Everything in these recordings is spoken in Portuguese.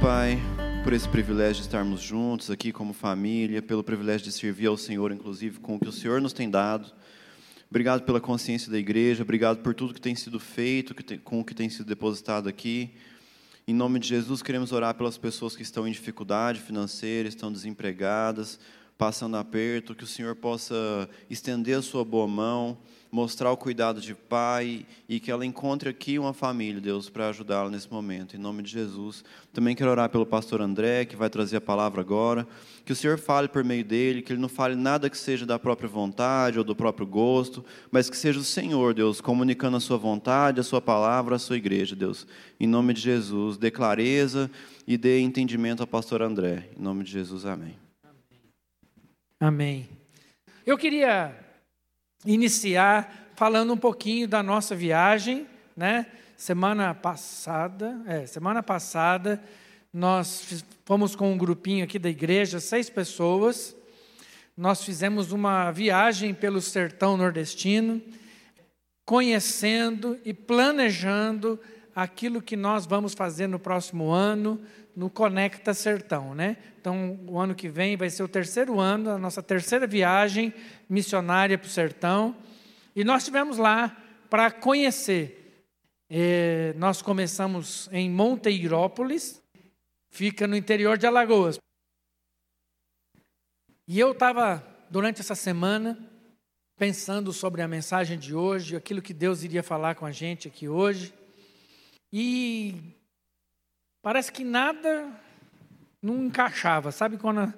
Pai, por esse privilégio de estarmos juntos aqui como família, pelo privilégio de servir ao Senhor, inclusive com o que o Senhor nos tem dado. Obrigado pela consciência da igreja, obrigado por tudo que tem sido feito, com o que tem sido depositado aqui. Em nome de Jesus, queremos orar pelas pessoas que estão em dificuldade financeira, estão desempregadas, passando aperto, que o Senhor possa estender a sua boa mão mostrar o cuidado de pai e que ela encontre aqui uma família, Deus, para ajudá-la nesse momento, em nome de Jesus. Também quero orar pelo pastor André, que vai trazer a palavra agora. Que o Senhor fale por meio dele, que ele não fale nada que seja da própria vontade ou do próprio gosto, mas que seja o Senhor, Deus, comunicando a sua vontade, a sua palavra, a sua igreja, Deus. Em nome de Jesus, dê clareza e dê entendimento ao pastor André. Em nome de Jesus, amém. Amém. Eu queria iniciar falando um pouquinho da nossa viagem, né? Semana passada, é, semana passada nós fomos com um grupinho aqui da igreja, seis pessoas. Nós fizemos uma viagem pelo sertão nordestino, conhecendo e planejando aquilo que nós vamos fazer no próximo ano no Conecta Sertão, né? Então, o ano que vem vai ser o terceiro ano, a nossa terceira viagem missionária para o sertão. E nós estivemos lá para conhecer. É, nós começamos em Monteirópolis, fica no interior de Alagoas. E eu estava, durante essa semana, pensando sobre a mensagem de hoje, aquilo que Deus iria falar com a gente aqui hoje. E parece que nada não encaixava, sabe quando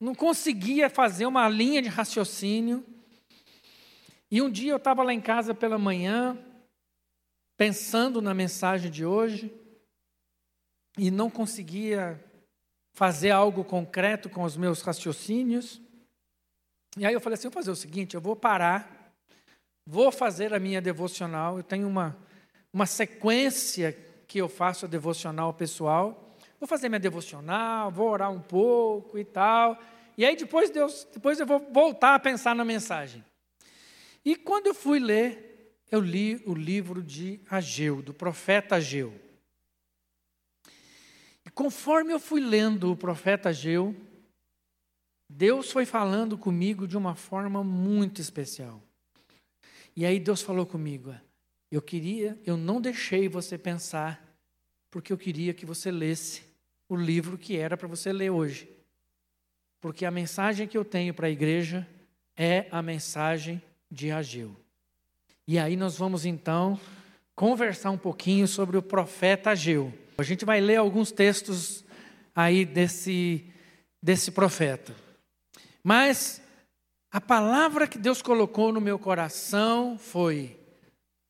não conseguia fazer uma linha de raciocínio. E um dia eu estava lá em casa pela manhã, pensando na mensagem de hoje, e não conseguia fazer algo concreto com os meus raciocínios. E aí eu falei assim: vou fazer o seguinte, eu vou parar, vou fazer a minha devocional. Eu tenho uma, uma sequência que eu faço a devocional pessoal. Vou fazer minha devocional, vou orar um pouco e tal. E aí depois Deus, depois eu vou voltar a pensar na mensagem. E quando eu fui ler, eu li o livro de Ageu, do profeta Ageu. E conforme eu fui lendo o profeta Ageu, Deus foi falando comigo de uma forma muito especial. E aí Deus falou comigo: eu queria, eu não deixei você pensar, porque eu queria que você lesse o livro que era para você ler hoje. Porque a mensagem que eu tenho para a igreja é a mensagem de Ageu. E aí nós vamos então conversar um pouquinho sobre o profeta Ageu. A gente vai ler alguns textos aí desse, desse profeta. Mas a palavra que Deus colocou no meu coração foi: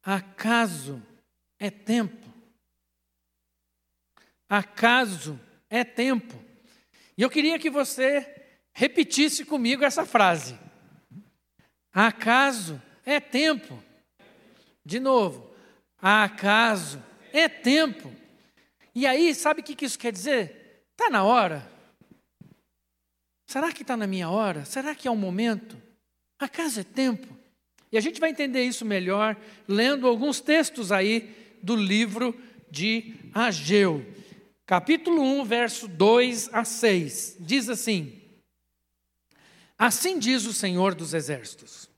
acaso é tempo? Acaso é tempo? E eu queria que você repetisse comigo essa frase. Acaso é tempo? De novo. Acaso é tempo? E aí, sabe o que isso quer dizer? Está na hora. Será que está na minha hora? Será que é o momento? Acaso é tempo? E a gente vai entender isso melhor lendo alguns textos aí do livro de Ageu. Capítulo 1, verso 2 a 6. Diz assim: Assim diz o Senhor dos Exércitos: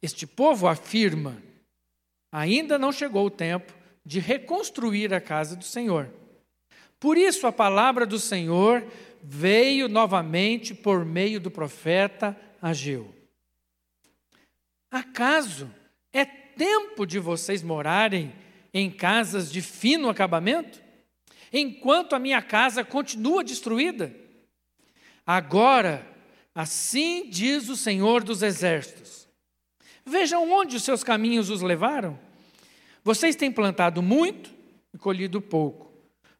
Este povo afirma: ainda não chegou o tempo de reconstruir a casa do Senhor. Por isso a palavra do Senhor veio novamente por meio do profeta Ageu. Acaso é tempo de vocês morarem em casas de fino acabamento, enquanto a minha casa continua destruída? Agora, assim diz o Senhor dos Exércitos: Vejam onde os seus caminhos os levaram. Vocês têm plantado muito e colhido pouco.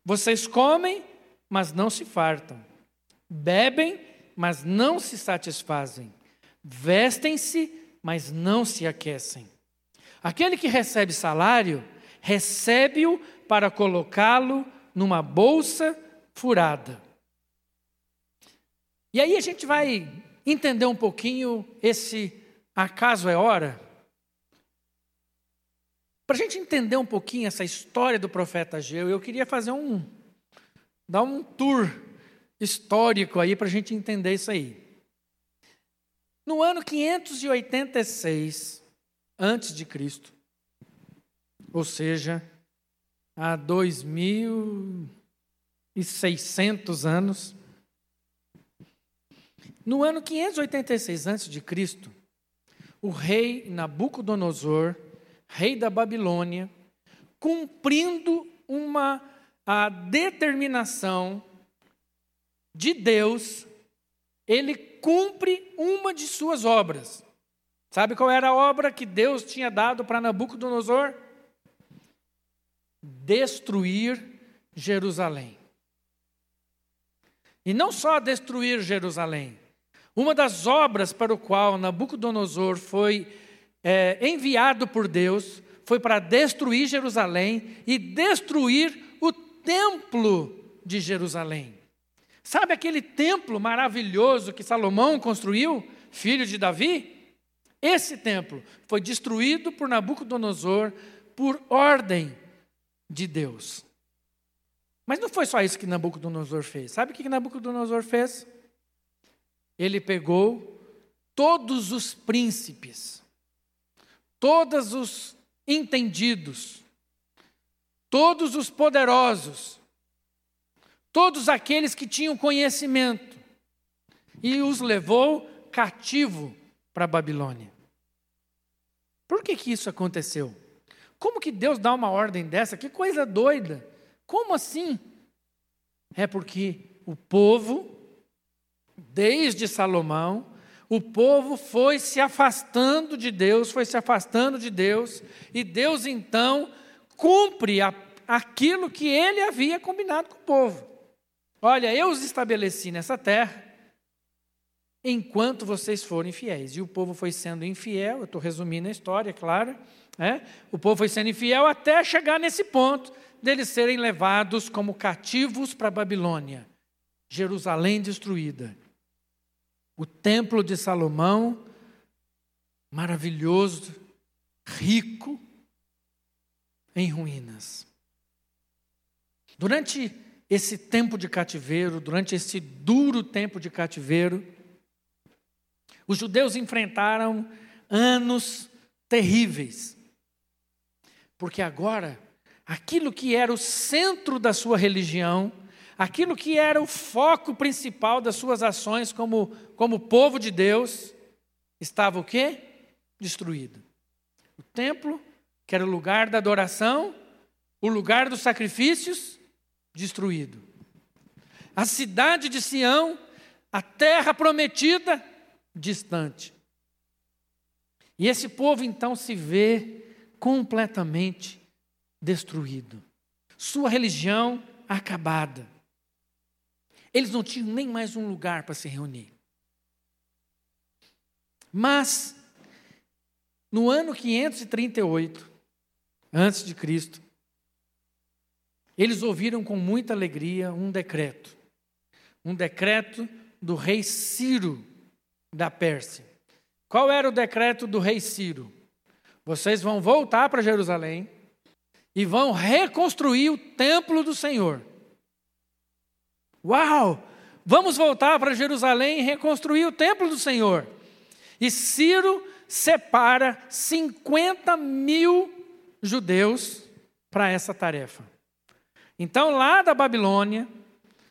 Vocês comem, mas não se fartam. Bebem, mas não se satisfazem. Vestem-se, mas não se aquecem. Aquele que recebe salário, recebe-o para colocá-lo numa bolsa furada. E aí a gente vai entender um pouquinho esse acaso é hora. Para a gente entender um pouquinho essa história do profeta Ageu, eu queria fazer um, dar um tour histórico aí para a gente entender isso aí. No ano 586 antes de Cristo, ou seja, há 2.600 anos, no ano 586 antes de Cristo, o rei Nabucodonosor, rei da Babilônia, cumprindo uma a determinação de Deus, ele cumpre uma de suas obras. Sabe qual era a obra que Deus tinha dado para Nabucodonosor? Destruir Jerusalém. E não só destruir Jerusalém. Uma das obras para o qual Nabucodonosor foi é, enviado por Deus foi para destruir Jerusalém e destruir o templo de Jerusalém. Sabe aquele templo maravilhoso que Salomão construiu, filho de Davi? Esse templo foi destruído por Nabucodonosor por ordem de Deus. Mas não foi só isso que Nabucodonosor fez. Sabe o que Nabucodonosor fez? Ele pegou todos os príncipes, todos os entendidos, todos os poderosos, todos aqueles que tinham conhecimento, e os levou cativo para a Babilônia. Por que, que isso aconteceu? Como que Deus dá uma ordem dessa? Que coisa doida! Como assim? É porque o povo, desde Salomão, o povo foi se afastando de Deus, foi se afastando de Deus, e Deus então cumpre a, aquilo que ele havia combinado com o povo. Olha, eu os estabeleci nessa terra enquanto vocês forem fiéis. E o povo foi sendo infiel, eu estou resumindo a história, é claro. Né? O povo foi sendo infiel até chegar nesse ponto deles serem levados como cativos para a Babilônia. Jerusalém destruída. O templo de Salomão, maravilhoso, rico, em ruínas. Durante esse tempo de cativeiro, durante esse duro tempo de cativeiro, os judeus enfrentaram anos terríveis. Porque agora, aquilo que era o centro da sua religião, aquilo que era o foco principal das suas ações como, como povo de Deus, estava o quê? Destruído. O templo, que era o lugar da adoração, o lugar dos sacrifícios, destruído. A cidade de Sião, a terra prometida, distante. E esse povo então se vê completamente destruído. Sua religião acabada. Eles não tinham nem mais um lugar para se reunir. Mas, no ano 538, antes de Cristo, eles ouviram com muita alegria um decreto. Um decreto do rei Ciro da Pérsia. Qual era o decreto do rei Ciro? Vocês vão voltar para Jerusalém e vão reconstruir o templo do Senhor. Uau! Vamos voltar para Jerusalém e reconstruir o templo do Senhor. E Ciro separa 50 mil judeus para essa tarefa. Então, lá da Babilônia,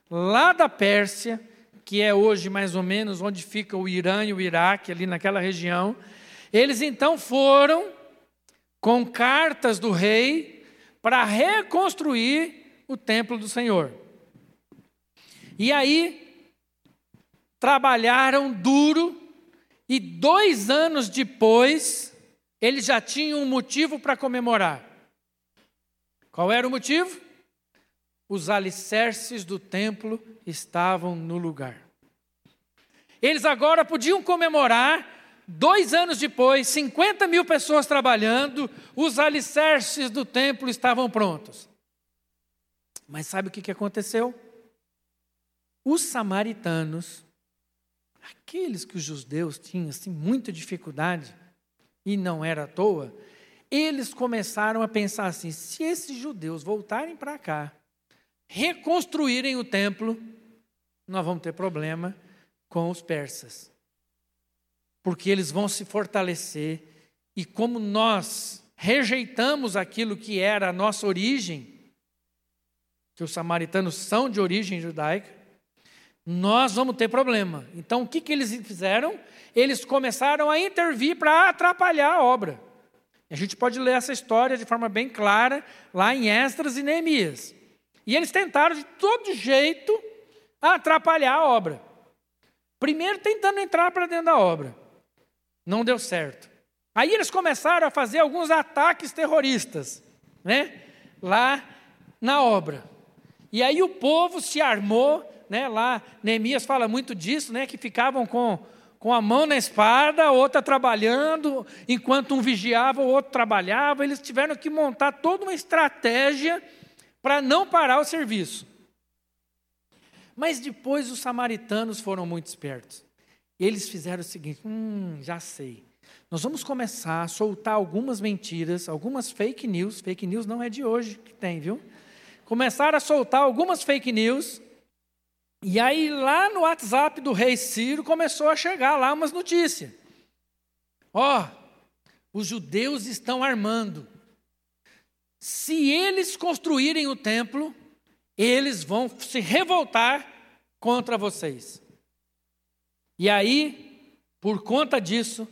lá da Pérsia, que é hoje mais ou menos onde fica o Irã e o Iraque, ali naquela região, eles então foram com cartas do rei para reconstruir o templo do Senhor. E aí, trabalharam duro, e dois anos depois, eles já tinham um motivo para comemorar. Qual era o motivo? os alicerces do templo estavam no lugar. Eles agora podiam comemorar, dois anos depois, 50 mil pessoas trabalhando, os alicerces do templo estavam prontos. Mas sabe o que aconteceu? Os samaritanos, aqueles que os judeus tinham assim, muita dificuldade, e não era à toa, eles começaram a pensar assim: se esses judeus voltarem para cá, reconstruírem o templo, nós vamos ter problema com os persas. Porque eles vão se fortalecer e como nós rejeitamos aquilo que era a nossa origem, que os samaritanos são de origem judaica, nós vamos ter problema. Então, o que, que eles fizeram? Eles começaram a intervir para atrapalhar a obra. A gente pode ler essa história de forma bem clara lá em Esdras e Neemias. E eles tentaram de todo jeito atrapalhar a obra. Primeiro tentando entrar para dentro da obra. Não deu certo. Aí eles começaram a fazer alguns ataques terroristas, né? Lá na obra. E aí o povo se armou, né? Lá Neemias fala muito disso, né? Que ficavam com com a mão na espada, outra trabalhando, enquanto um vigiava, o outro trabalhava. Eles tiveram que montar toda uma estratégia para não parar o serviço. Mas depois os samaritanos foram muito espertos. Eles fizeram o seguinte: hum, já sei. Nós vamos começar a soltar algumas mentiras, algumas fake news. Fake news não é de hoje que tem, viu? Começaram a soltar algumas fake news. E aí, lá no WhatsApp do rei Ciro, começou a chegar lá umas notícias. Ó, oh, os judeus estão armando. Se eles construírem o templo, eles vão se revoltar contra vocês. E aí, por conta disso,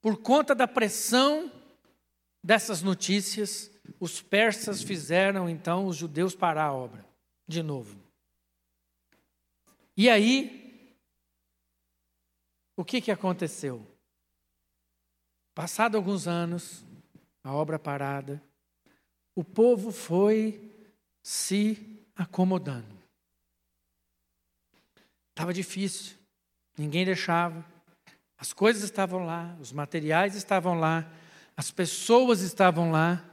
por conta da pressão dessas notícias, os persas fizeram então os judeus parar a obra de novo. E aí, o que, que aconteceu? Passado alguns anos, a obra parada, o povo foi se acomodando. Estava difícil, ninguém deixava. As coisas estavam lá, os materiais estavam lá, as pessoas estavam lá,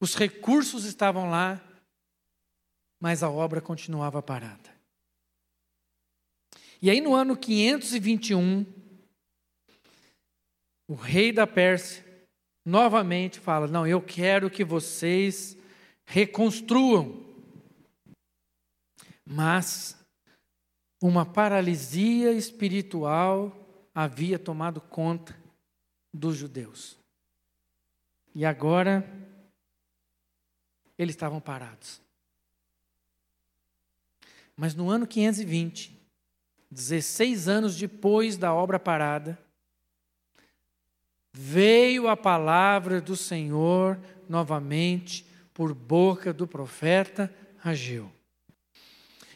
os recursos estavam lá, mas a obra continuava parada. E aí no ano 521, o rei da Pérsia novamente fala: Não, eu quero que vocês reconstruam. Mas uma paralisia espiritual havia tomado conta dos judeus. E agora eles estavam parados. Mas no ano 520, 16 anos depois da obra parada, veio a palavra do Senhor novamente por boca do profeta Ageu.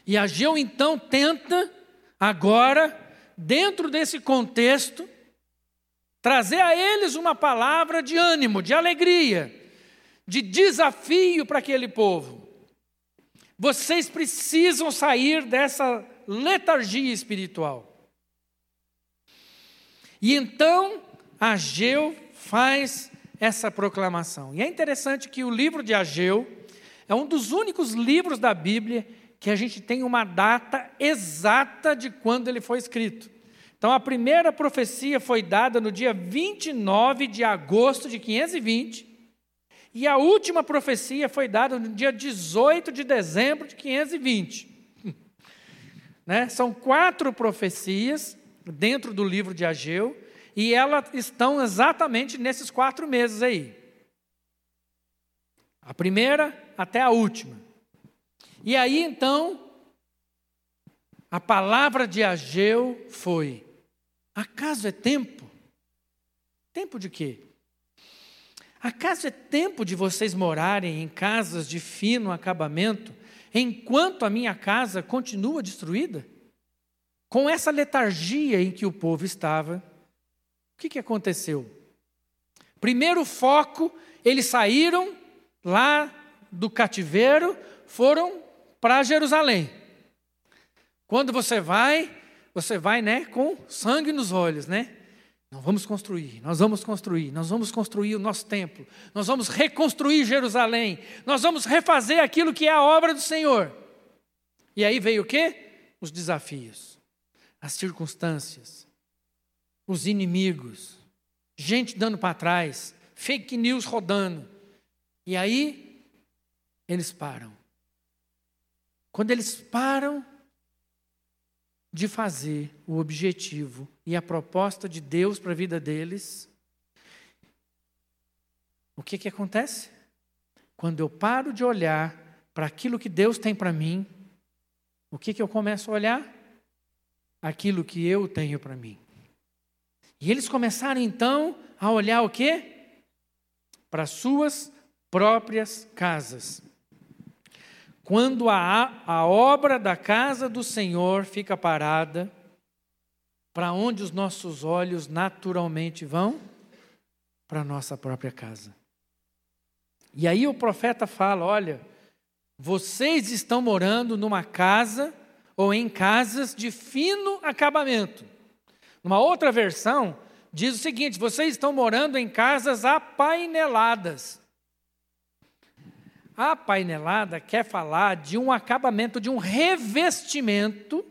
E Ageu então tenta agora dentro desse contexto, trazer a eles uma palavra de ânimo, de alegria, de desafio para aquele povo. Vocês precisam sair dessa letargia espiritual. E então Ageu faz essa proclamação. E é interessante que o livro de Ageu é um dos únicos livros da Bíblia que a gente tem uma data exata de quando ele foi escrito. Então, a primeira profecia foi dada no dia 29 de agosto de 520, e a última profecia foi dada no dia 18 de dezembro de 520. né? São quatro profecias dentro do livro de Ageu, e elas estão exatamente nesses quatro meses aí. A primeira até a última. E aí então, a palavra de Ageu foi: acaso é tempo? Tempo de quê? Acaso é tempo de vocês morarem em casas de fino acabamento, enquanto a minha casa continua destruída? Com essa letargia em que o povo estava, o que, que aconteceu? Primeiro foco, eles saíram lá do cativeiro, foram para Jerusalém. Quando você vai, você vai, né, com sangue nos olhos, né? Nós vamos construir, nós vamos construir, nós vamos construir o nosso templo, nós vamos reconstruir Jerusalém, nós vamos refazer aquilo que é a obra do Senhor. E aí veio o quê? Os desafios, as circunstâncias, os inimigos, gente dando para trás, fake news rodando. E aí eles param. Quando eles param de fazer o objetivo e a proposta de Deus para a vida deles, o que, que acontece? Quando eu paro de olhar para aquilo que Deus tem para mim, o que, que eu começo a olhar? Aquilo que eu tenho para mim. E eles começaram então a olhar o quê? Para suas próprias casas. Quando a, a obra da casa do Senhor fica parada, para onde os nossos olhos naturalmente vão? Para a nossa própria casa. E aí o profeta fala: olha, vocês estão morando numa casa ou em casas de fino acabamento. Numa outra versão, diz o seguinte: vocês estão morando em casas apaineladas. A painelada quer falar de um acabamento, de um revestimento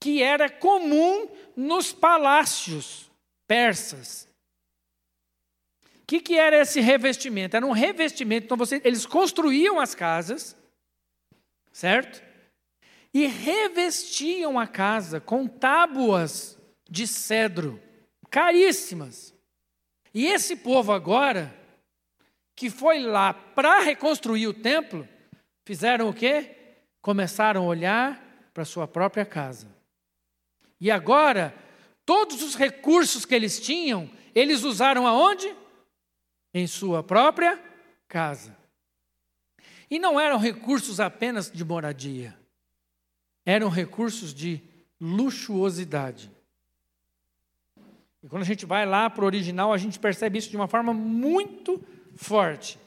que era comum nos palácios persas. O que, que era esse revestimento? Era um revestimento, então você, eles construíam as casas, certo? E revestiam a casa com tábuas de cedro, caríssimas. E esse povo agora, que foi lá para reconstruir o templo, fizeram o quê? Começaram a olhar para sua própria casa. E agora, todos os recursos que eles tinham, eles usaram aonde? Em sua própria casa. E não eram recursos apenas de moradia, eram recursos de luxuosidade. E quando a gente vai lá para o original, a gente percebe isso de uma forma muito forte.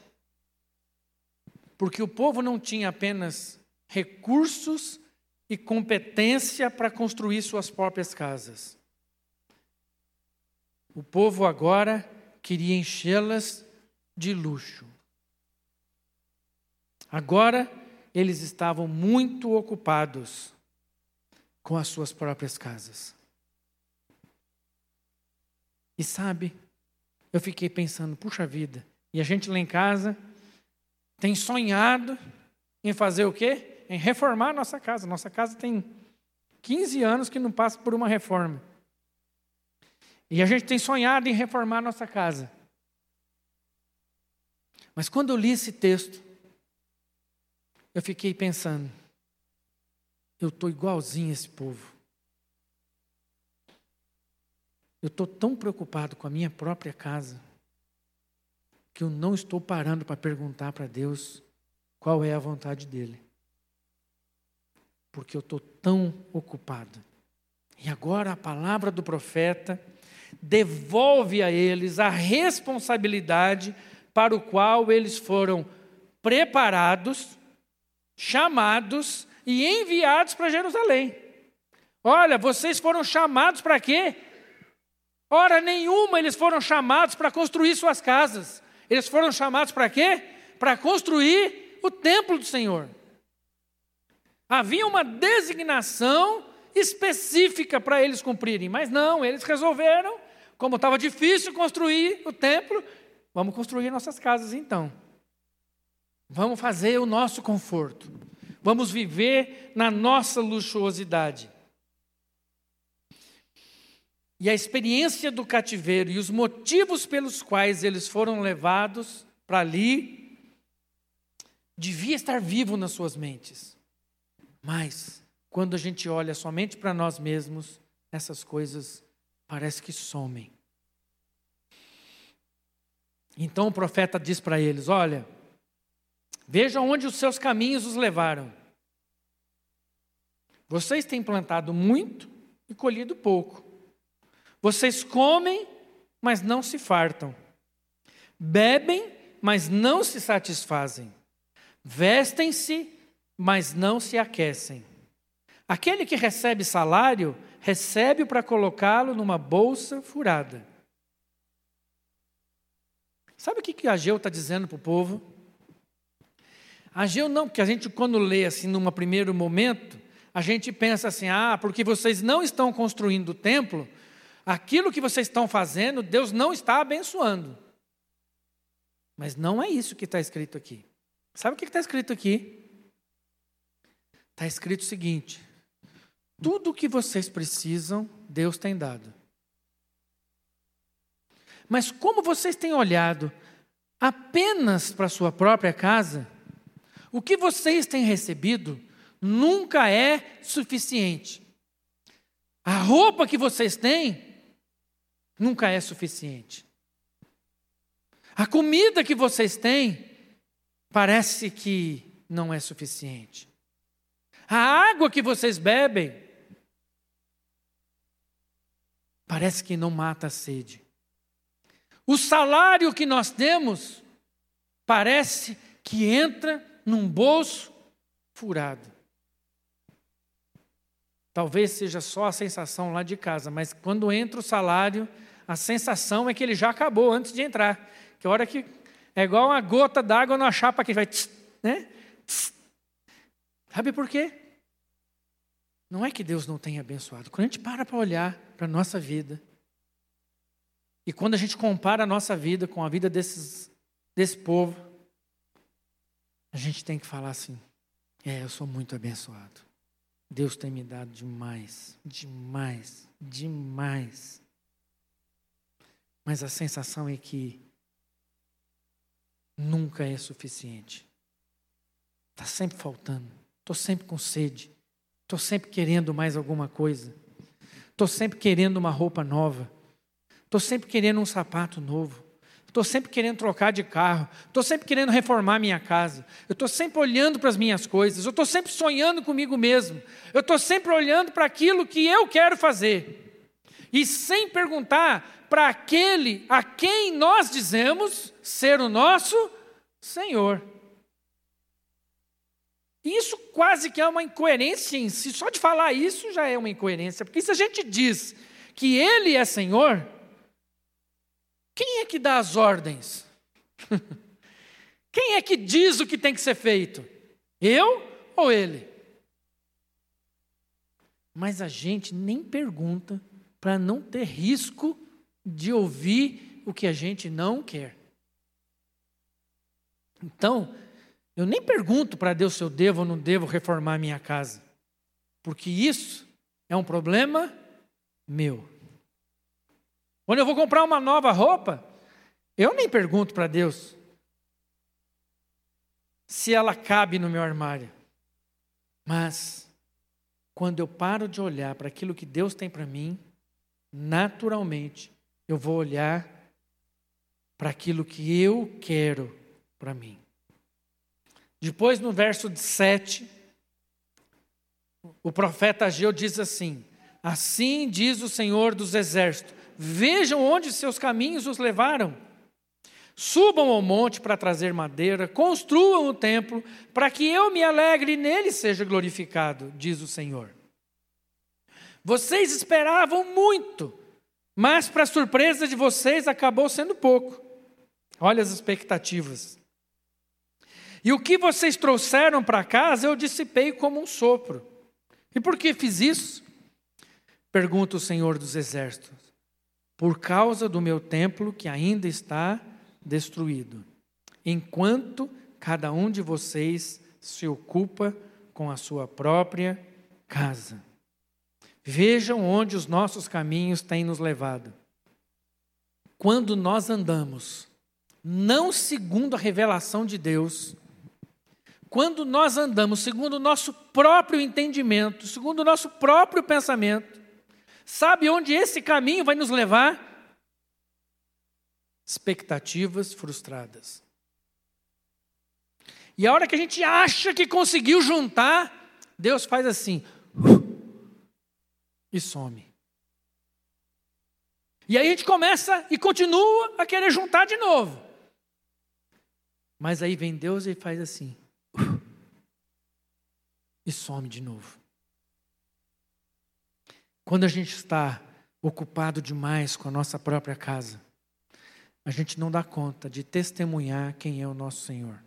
Porque o povo não tinha apenas recursos e competência para construir suas próprias casas. O povo agora queria enchê-las de luxo. Agora eles estavam muito ocupados com as suas próprias casas. E sabe, eu fiquei pensando, puxa vida, e a gente lá em casa tem sonhado em fazer o quê? Em reformar a nossa casa. Nossa casa tem 15 anos que não passa por uma reforma. E a gente tem sonhado em reformar a nossa casa. Mas quando eu li esse texto, eu fiquei pensando, eu estou igualzinho a esse povo. Eu estou tão preocupado com a minha própria casa que eu não estou parando para perguntar para Deus qual é a vontade dele. Porque eu estou tão ocupado. E agora a palavra do profeta devolve a eles a responsabilidade para o qual eles foram preparados, chamados e enviados para Jerusalém. Olha, vocês foram chamados para quê? Hora nenhuma eles foram chamados para construir suas casas. Eles foram chamados para quê? Para construir o templo do Senhor. Havia uma designação específica para eles cumprirem, mas não, eles resolveram, como estava difícil construir o templo, vamos construir nossas casas então. Vamos fazer o nosso conforto. Vamos viver na nossa luxuosidade. E a experiência do cativeiro e os motivos pelos quais eles foram levados para ali devia estar vivo nas suas mentes. Mas quando a gente olha somente para nós mesmos, essas coisas parece que somem. Então o profeta diz para eles: Olha, vejam onde os seus caminhos os levaram. Vocês têm plantado muito e colhido pouco. Vocês comem, mas não se fartam. Bebem, mas não se satisfazem. Vestem-se, mas não se aquecem. Aquele que recebe salário, recebe para colocá-lo numa bolsa furada. Sabe o que, que Ageu está dizendo para o povo? Ageu não, porque a gente, quando lê assim, num primeiro momento, a gente pensa assim: ah, porque vocês não estão construindo o templo, aquilo que vocês estão fazendo, Deus não está abençoando. Mas não é isso que está escrito aqui. Sabe o que está escrito aqui? está escrito o seguinte: tudo o que vocês precisam, Deus tem dado. Mas como vocês têm olhado apenas para a sua própria casa, o que vocês têm recebido nunca é suficiente. A roupa que vocês têm nunca é suficiente. A comida que vocês têm parece que não é suficiente. A água que vocês bebem parece que não mata a sede. O salário que nós temos parece que entra num bolso furado. Talvez seja só a sensação lá de casa, mas quando entra o salário, a sensação é que ele já acabou antes de entrar. Que hora que é igual uma gota d'água numa chapa que vai, tss, né? Tss. Sabe por quê? Não é que Deus não tenha abençoado. Quando a gente para para olhar para a nossa vida, e quando a gente compara a nossa vida com a vida desses, desse povo, a gente tem que falar assim: é, eu sou muito abençoado. Deus tem me dado demais, demais, demais. Mas a sensação é que nunca é suficiente. Está sempre faltando. Estou sempre com sede. Estou sempre querendo mais alguma coisa. Estou sempre querendo uma roupa nova. Estou sempre querendo um sapato novo. Estou sempre querendo trocar de carro. Estou sempre querendo reformar minha casa. Eu estou sempre olhando para as minhas coisas. Eu estou sempre sonhando comigo mesmo. Eu estou sempre olhando para aquilo que eu quero fazer. E sem perguntar para aquele a quem nós dizemos ser o nosso Senhor. Isso quase que é uma incoerência em si. Só de falar isso já é uma incoerência. Porque se a gente diz que Ele é Senhor, quem é que dá as ordens? Quem é que diz o que tem que ser feito? Eu ou ele? Mas a gente nem pergunta para não ter risco de ouvir o que a gente não quer. Então, eu nem pergunto para Deus se eu devo ou não devo reformar minha casa, porque isso é um problema meu. Quando eu vou comprar uma nova roupa, eu nem pergunto para Deus se ela cabe no meu armário. Mas, quando eu paro de olhar para aquilo que Deus tem para mim, naturalmente eu vou olhar para aquilo que eu quero para mim. Depois, no verso 7, o profeta Ageu diz assim: Assim diz o Senhor dos Exércitos: Vejam onde seus caminhos os levaram. Subam ao monte para trazer madeira, construam o templo, para que eu me alegre e nele seja glorificado, diz o Senhor. Vocês esperavam muito, mas, para surpresa de vocês, acabou sendo pouco. Olha as expectativas. E o que vocês trouxeram para casa eu dissipei como um sopro. E por que fiz isso? Pergunta o Senhor dos Exércitos por causa do meu templo que ainda está destruído, enquanto cada um de vocês se ocupa com a sua própria casa. Vejam onde os nossos caminhos têm nos levado. Quando nós andamos, não segundo a revelação de Deus, quando nós andamos segundo o nosso próprio entendimento, segundo o nosso próprio pensamento, Sabe onde esse caminho vai nos levar? Expectativas frustradas. E a hora que a gente acha que conseguiu juntar, Deus faz assim e some. E aí a gente começa e continua a querer juntar de novo. Mas aí vem Deus e faz assim e some de novo. Quando a gente está ocupado demais com a nossa própria casa, a gente não dá conta de testemunhar quem é o nosso Senhor.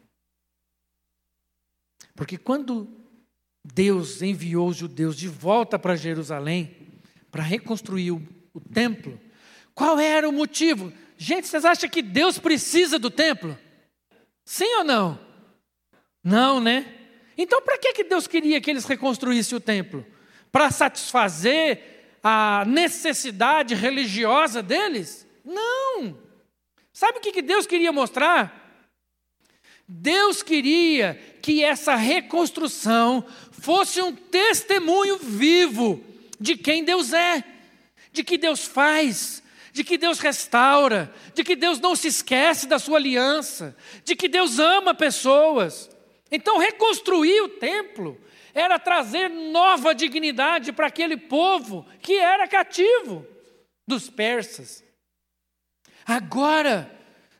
Porque quando Deus enviou os judeus de volta para Jerusalém, para reconstruir o, o, templo, qual era o motivo? Gente, vocês acham que Deus precisa do templo? Sim ou não? Não, né? Então, para que, que Deus queria que eles reconstruíssem o templo? Para satisfazer a necessidade religiosa deles? Não! Sabe o que, que Deus queria mostrar? Deus queria que essa reconstrução fosse um testemunho vivo de quem Deus é, de que Deus faz, de que Deus restaura, de que Deus não se esquece da sua aliança, de que Deus ama pessoas. Então, reconstruir o templo era trazer nova dignidade para aquele povo que era cativo dos persas. Agora,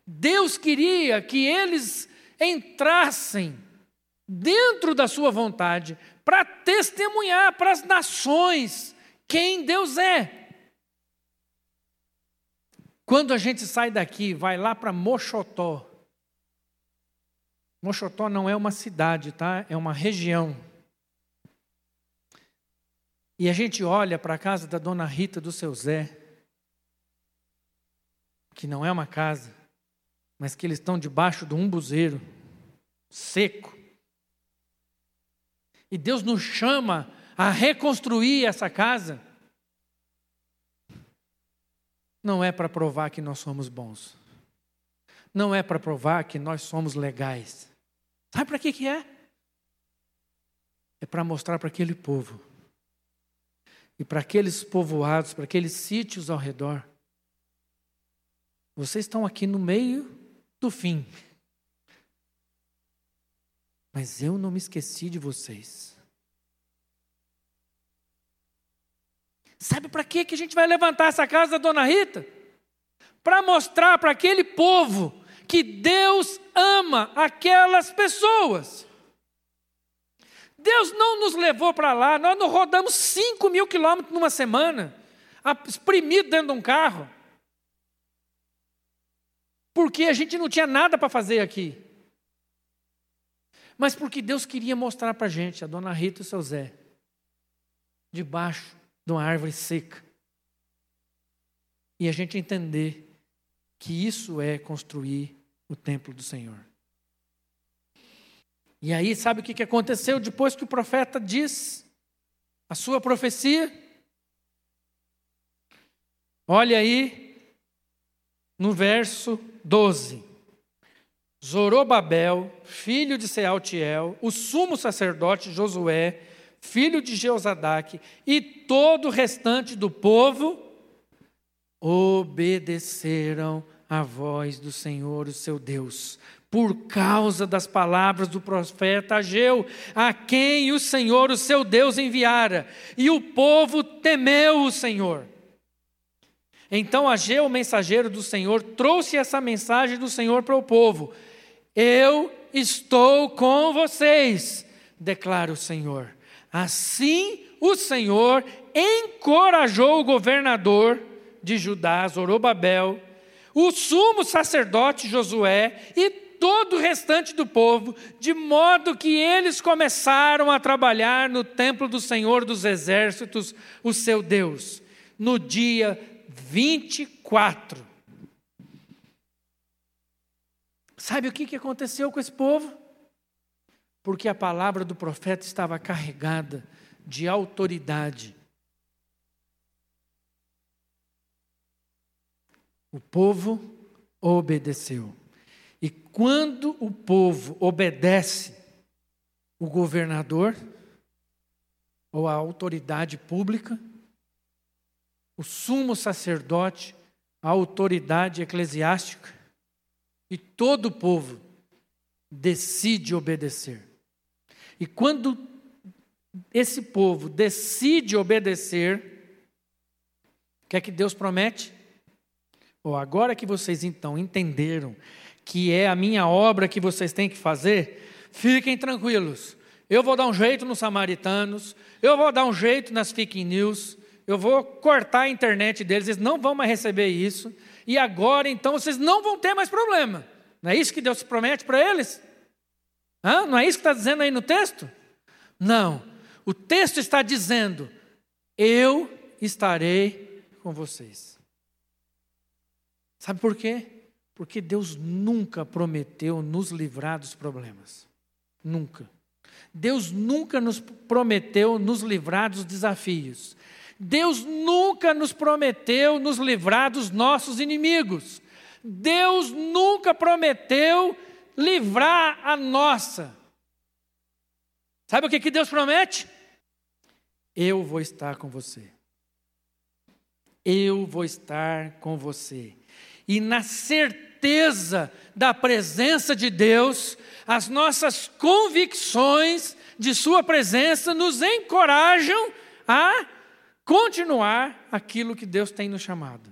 Deus queria que eles entrassem dentro da sua vontade para testemunhar para as nações quem Deus é. Quando a gente sai daqui, vai lá para Mochotó. Mochotó não é uma cidade, tá? É uma região. E a gente olha para a casa da dona Rita do seu Zé, que não é uma casa, mas que eles estão debaixo de um buzeiro seco. E Deus nos chama a reconstruir essa casa não é para provar que nós somos bons. Não é para provar que nós somos legais. Sabe para que, que é? É para mostrar para aquele povo e para aqueles povoados, para aqueles sítios ao redor. Vocês estão aqui no meio do fim. Mas eu não me esqueci de vocês. Sabe para que a gente vai levantar essa casa da dona Rita? Para mostrar para aquele povo que Deus ama aquelas pessoas. Deus não nos levou para lá, nós não rodamos 5 mil quilômetros numa semana, exprimido dentro de um carro, porque a gente não tinha nada para fazer aqui. Mas porque Deus queria mostrar para a gente, a dona Rita e o seu Zé, debaixo de uma árvore seca. E a gente entender que isso é construir o templo do Senhor. E aí, sabe o que aconteceu depois que o profeta diz a sua profecia? Olha aí no verso 12. Zorobabel, filho de Sealtiel, o sumo sacerdote Josué, filho de Jeozadaque, e todo o restante do povo obedeceram à voz do Senhor, o seu Deus, por causa das palavras do profeta Ageu, a quem o Senhor, o seu Deus, enviara, e o povo temeu o Senhor. Então Ageu, o mensageiro do Senhor, trouxe essa mensagem do Senhor para o povo: Eu estou com vocês, declara o Senhor. Assim o Senhor encorajou o governador de Judá, Zorobabel, o sumo sacerdote Josué e todo o restante do povo, de modo que eles começaram a trabalhar no templo do Senhor dos Exércitos, o seu Deus, no dia 24. Sabe o que aconteceu com esse povo? porque a palavra do profeta estava carregada de autoridade. O povo obedeceu. E quando o povo obedece o governador ou a autoridade pública, o sumo sacerdote, a autoridade eclesiástica e todo o povo decide obedecer. E quando esse povo decide obedecer, o que é que Deus promete? Oh, agora que vocês então entenderam que é a minha obra que vocês têm que fazer, fiquem tranquilos. Eu vou dar um jeito nos samaritanos, eu vou dar um jeito nas fake news, eu vou cortar a internet deles, eles não vão mais receber isso, e agora então vocês não vão ter mais problema. Não é isso que Deus promete para eles? Hã? Não é isso que está dizendo aí no texto? Não. O texto está dizendo: Eu estarei com vocês. Sabe por quê? Porque Deus nunca prometeu nos livrar dos problemas. Nunca. Deus nunca nos prometeu nos livrar dos desafios. Deus nunca nos prometeu nos livrar dos nossos inimigos. Deus nunca prometeu livrar a nossa. Sabe o que, que Deus promete? Eu vou estar com você. Eu vou estar com você. E na certeza da presença de Deus, as nossas convicções de Sua presença nos encorajam a continuar aquilo que Deus tem nos chamado.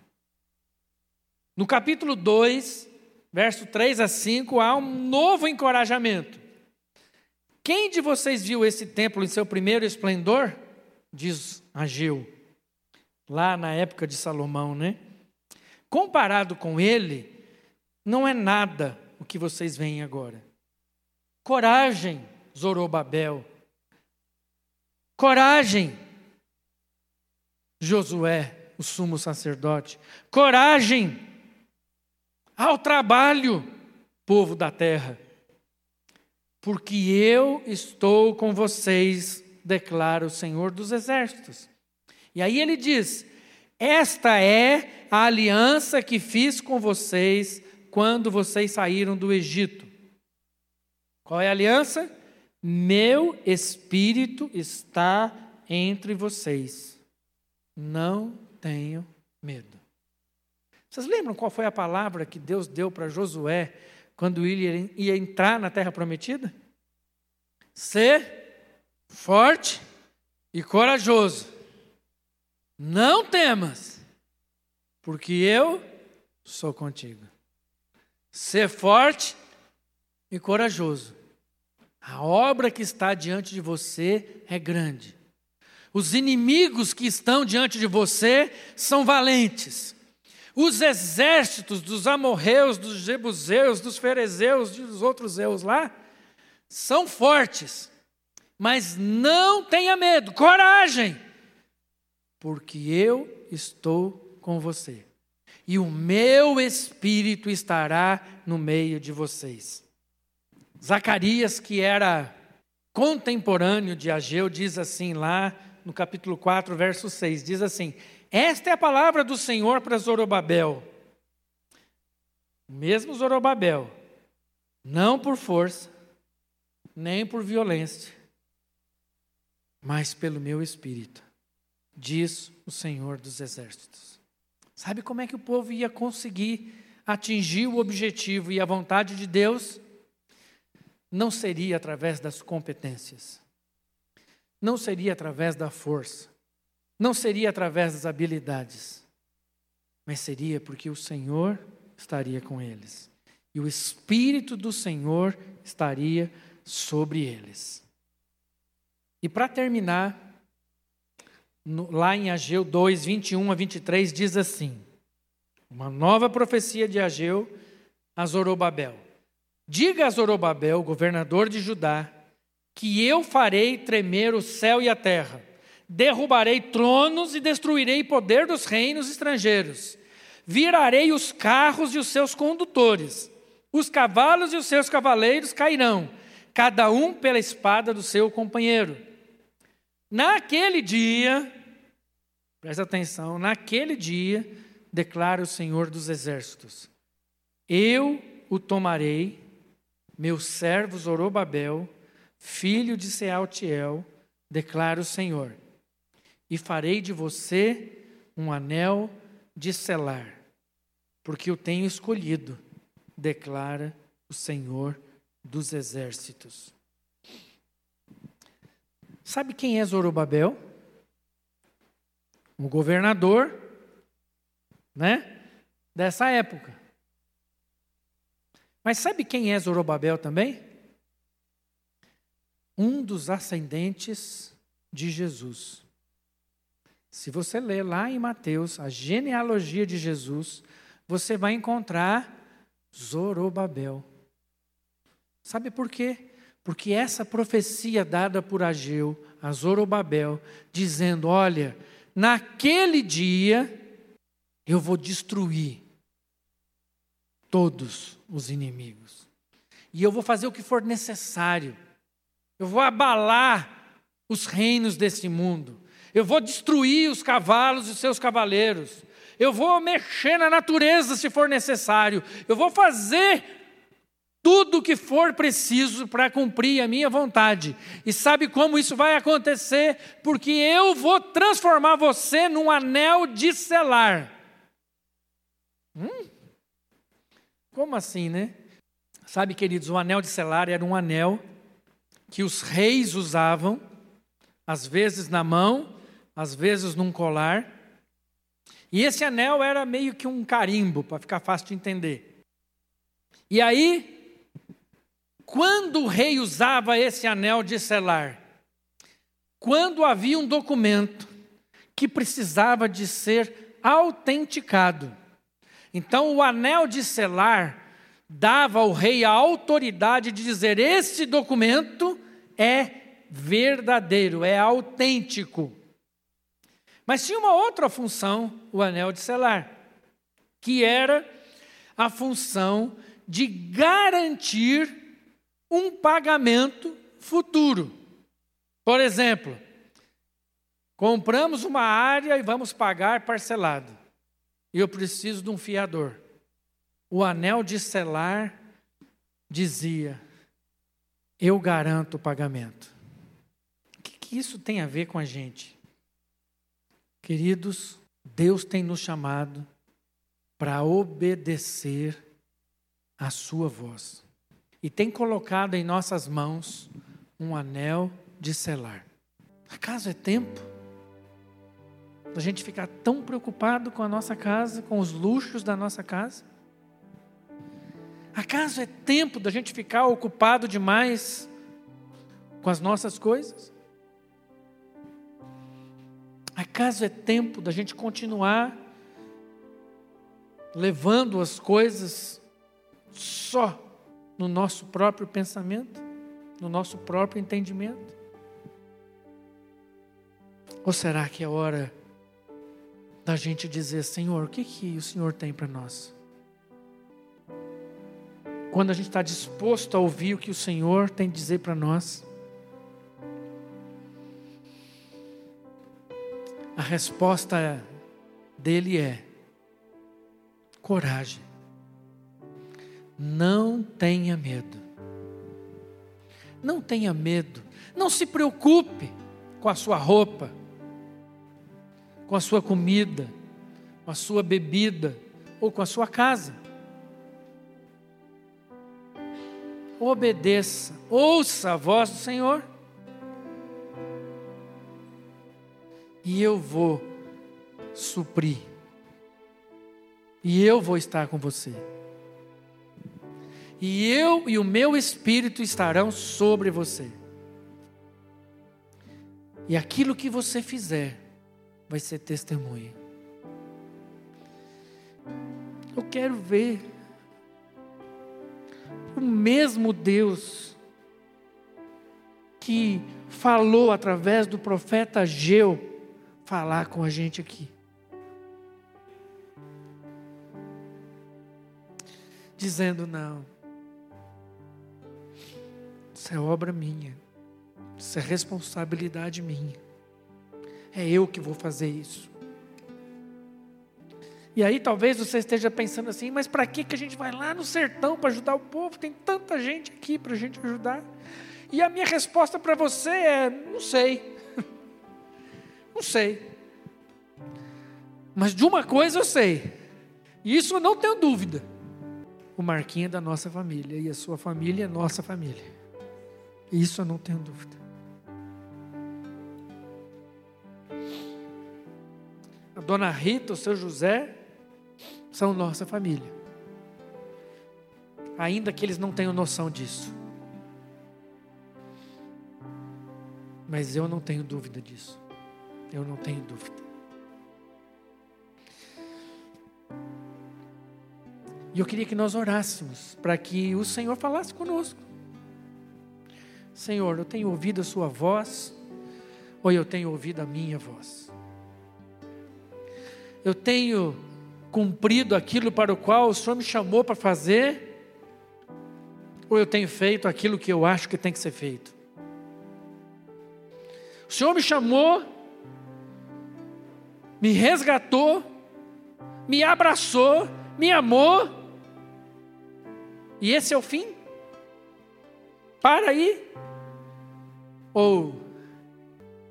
No capítulo 2, verso 3 a 5, há um novo encorajamento. Quem de vocês viu esse templo em seu primeiro esplendor? Diz Ageu, lá na época de Salomão, né? Comparado com ele, não é nada o que vocês veem agora. Coragem, Zorobabel. Coragem, Josué, o sumo sacerdote. Coragem ao trabalho, povo da terra. Porque eu estou com vocês, declara o Senhor dos Exércitos. E aí ele diz: Esta é a aliança que fiz com vocês quando vocês saíram do Egito. Qual é a aliança? Meu espírito está entre vocês não tenho medo. Vocês lembram qual foi a palavra que Deus deu para Josué quando ele ia entrar na terra prometida? Ser forte e corajoso. Não temas, porque eu sou contigo. Ser forte e corajoso. A obra que está diante de você é grande. Os inimigos que estão diante de você são valentes. Os exércitos dos amorreus, dos jebuseus, dos ferezeus, dos outros eus lá, são fortes. Mas não tenha medo, coragem, porque eu estou com você. E o meu espírito estará no meio de vocês. Zacarias, que era contemporâneo de Ageu, diz assim lá no capítulo 4, verso 6, diz assim: Esta é a palavra do Senhor para Zorobabel. Mesmo Zorobabel, não por força, nem por violência, mas pelo meu espírito, diz o Senhor dos Exércitos. Sabe como é que o povo ia conseguir atingir o objetivo e a vontade de Deus? Não seria através das competências não seria através da força, não seria através das habilidades, mas seria porque o Senhor estaria com eles e o Espírito do Senhor estaria sobre eles. E para terminar, no, lá em Ageu 2, 21 a 23, diz assim: uma nova profecia de Ageu a Zorobabel. Diga a Zorobabel, governador de Judá, que eu farei tremer o céu e a terra. Derrubarei tronos e destruirei o poder dos reinos estrangeiros. Virarei os carros e os seus condutores. Os cavalos e os seus cavaleiros cairão, cada um pela espada do seu companheiro. Naquele dia, presta atenção, naquele dia, declara o Senhor dos Exércitos: Eu o tomarei, meu servo Zorobabel, filho de Sealtiel, declara o Senhor, e farei de você um anel de selar, porque o tenho escolhido, declara o Senhor dos exércitos. Sabe quem é Zorobabel? Um governador, né? Dessa época. Mas sabe quem é Zorobabel também? Um dos ascendentes de Jesus. Se você ler lá em Mateus a genealogia de Jesus, você vai encontrar Zorobabel. Sabe por quê? Porque essa profecia dada por Ageu a Zorobabel, dizendo: Olha, naquele dia eu vou destruir todos os inimigos, e eu vou fazer o que for necessário Eu vou abalar os reinos desse mundo. Eu vou destruir os cavalos e seus cavaleiros. Eu vou mexer na natureza se for necessário. Eu vou fazer tudo o que for preciso para cumprir a minha vontade. E sabe como isso vai acontecer? Porque eu vou transformar você num anel de selar. Hum? Como assim, né? Sabe, queridos, o anel de selar era um anel que os reis usavam, às vezes na mão, às vezes num colar. E esse anel era meio que um carimbo, para ficar fácil de entender. E aí, quando o rei usava esse anel de selar? Quando havia um documento que precisava de ser autenticado. Então, o anel de selar dava ao rei a autoridade de dizer: este documento é verdadeiro, é autêntico. Mas tinha uma outra função, o anel de selar, que era a função de garantir um pagamento futuro. Por exemplo, compramos uma área e vamos pagar parcelado. E eu preciso de um fiador. O anel de selar dizia: Eu garanto o pagamento. O que, que isso tem a ver com a gente? Queridos, Deus tem nos chamado para obedecer a Sua voz. E tem colocado em nossas mãos um anel de selar. Acaso é tempo da gente ficar tão preocupado com a nossa casa, com os luxos da nossa casa? Acaso é tempo da gente ficar ocupado demais com as nossas coisas? Acaso é tempo da gente continuar levando as coisas só no nosso próprio pensamento, no nosso próprio entendimento? Ou será que é hora da gente dizer, Senhor, o que, que o Senhor tem para nós? Quando a gente está disposto a ouvir o que o Senhor tem a dizer para nós, a resposta dele é: coragem. Não tenha medo. Não tenha medo. Não se preocupe com a sua roupa, com a sua comida, com a sua bebida ou com a sua casa. Obedeça, ouça a voz do Senhor. E eu vou suprir. E eu vou estar com você. E eu e o meu espírito estarão sobre você. E aquilo que você fizer vai ser testemunha. Eu quero ver o mesmo Deus que falou através do profeta Geu falar com a gente aqui. Dizendo: não, isso é obra minha, isso é responsabilidade minha, é eu que vou fazer isso. E aí talvez você esteja pensando assim, mas para que, que a gente vai lá no sertão para ajudar o povo? Tem tanta gente aqui para a gente ajudar. E a minha resposta para você é: não sei. não sei. Mas de uma coisa eu sei, e isso eu não tenho dúvida. O Marquinho é da nossa família, e a sua família é nossa família. Isso eu não tenho dúvida. A dona Rita, o seu José, são nossa família. Ainda que eles não tenham noção disso. Mas eu não tenho dúvida disso. Eu não tenho dúvida. E eu queria que nós orássemos para que o Senhor falasse conosco. Senhor, eu tenho ouvido a Sua voz, ou eu tenho ouvido a minha voz? Eu tenho cumprido aquilo para o qual o Senhor me chamou para fazer? Ou eu tenho feito aquilo que eu acho que tem que ser feito? O Senhor me chamou, me resgatou, me abraçou, me amou. E esse é o fim? Para aí. Ou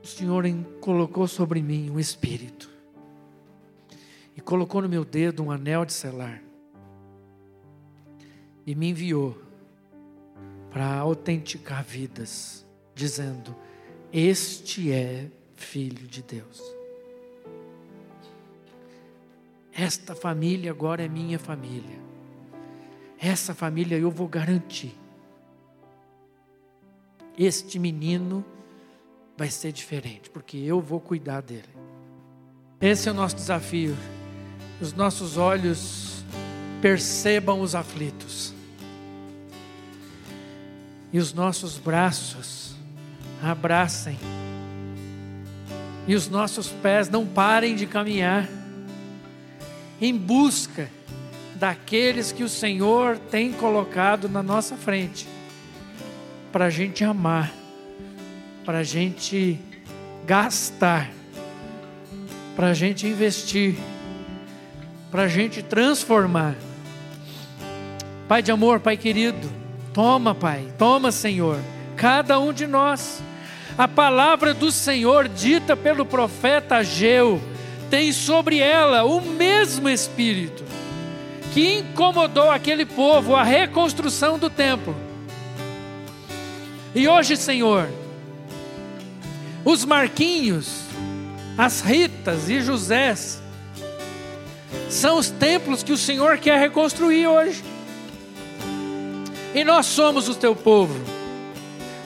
o Senhor colocou sobre mim um espírito e colocou no meu dedo um anel de selar e me enviou para autenticar vidas, dizendo: Este é filho de Deus. Esta família agora é minha família. Essa família eu vou garantir. Este menino vai ser diferente, porque eu vou cuidar dele. Esse é o nosso desafio. Os nossos olhos percebam os aflitos. E os nossos braços abracem. E os nossos pés não parem de caminhar em busca daqueles que o Senhor tem colocado na nossa frente, para a gente amar, para a gente gastar, para a gente investir, para a gente transformar. Pai de amor, Pai querido, toma, Pai, toma, Senhor, cada um de nós. A palavra do Senhor dita pelo profeta Ageu tem sobre ela o mesmo Espírito que incomodou aquele povo, a reconstrução do templo. E hoje, Senhor, os Marquinhos, as Ritas e Josés são os templos que o Senhor quer reconstruir hoje. E nós somos o teu povo,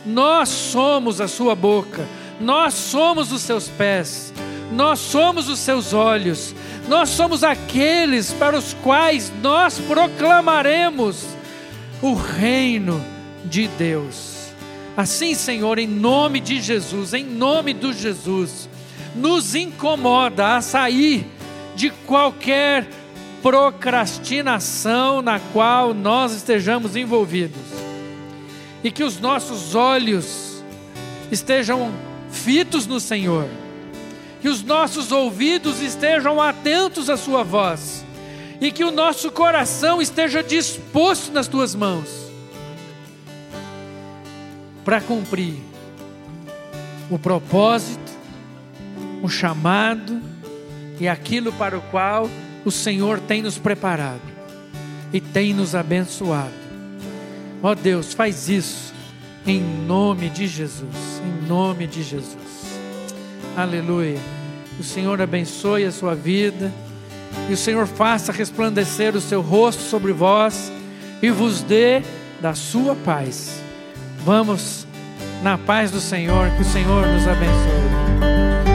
nós somos a sua boca, nós somos os seus pés, nós somos os seus olhos, nós somos aqueles para os quais nós proclamaremos o reino de Deus. Assim, Senhor, em nome de Jesus, em nome do Jesus, nos incomoda a sair de qualquer procrastinação na qual nós estejamos envolvidos. E que os nossos olhos estejam fitos no Senhor. Que os nossos ouvidos estejam atentos à Sua voz. E que o nosso coração esteja disposto nas Tuas mãos. Para cumprir o propósito, o chamado e aquilo para o qual o Senhor tem nos preparado e tem nos abençoado. Ó Deus, faz isso em nome de Jesus, em nome de Jesus. Aleluia. O Senhor abençoe a sua vida. E o Senhor faça resplandecer o seu rosto sobre vós e vos dê da sua paz. Vamos na paz do Senhor, que o Senhor nos abençoe.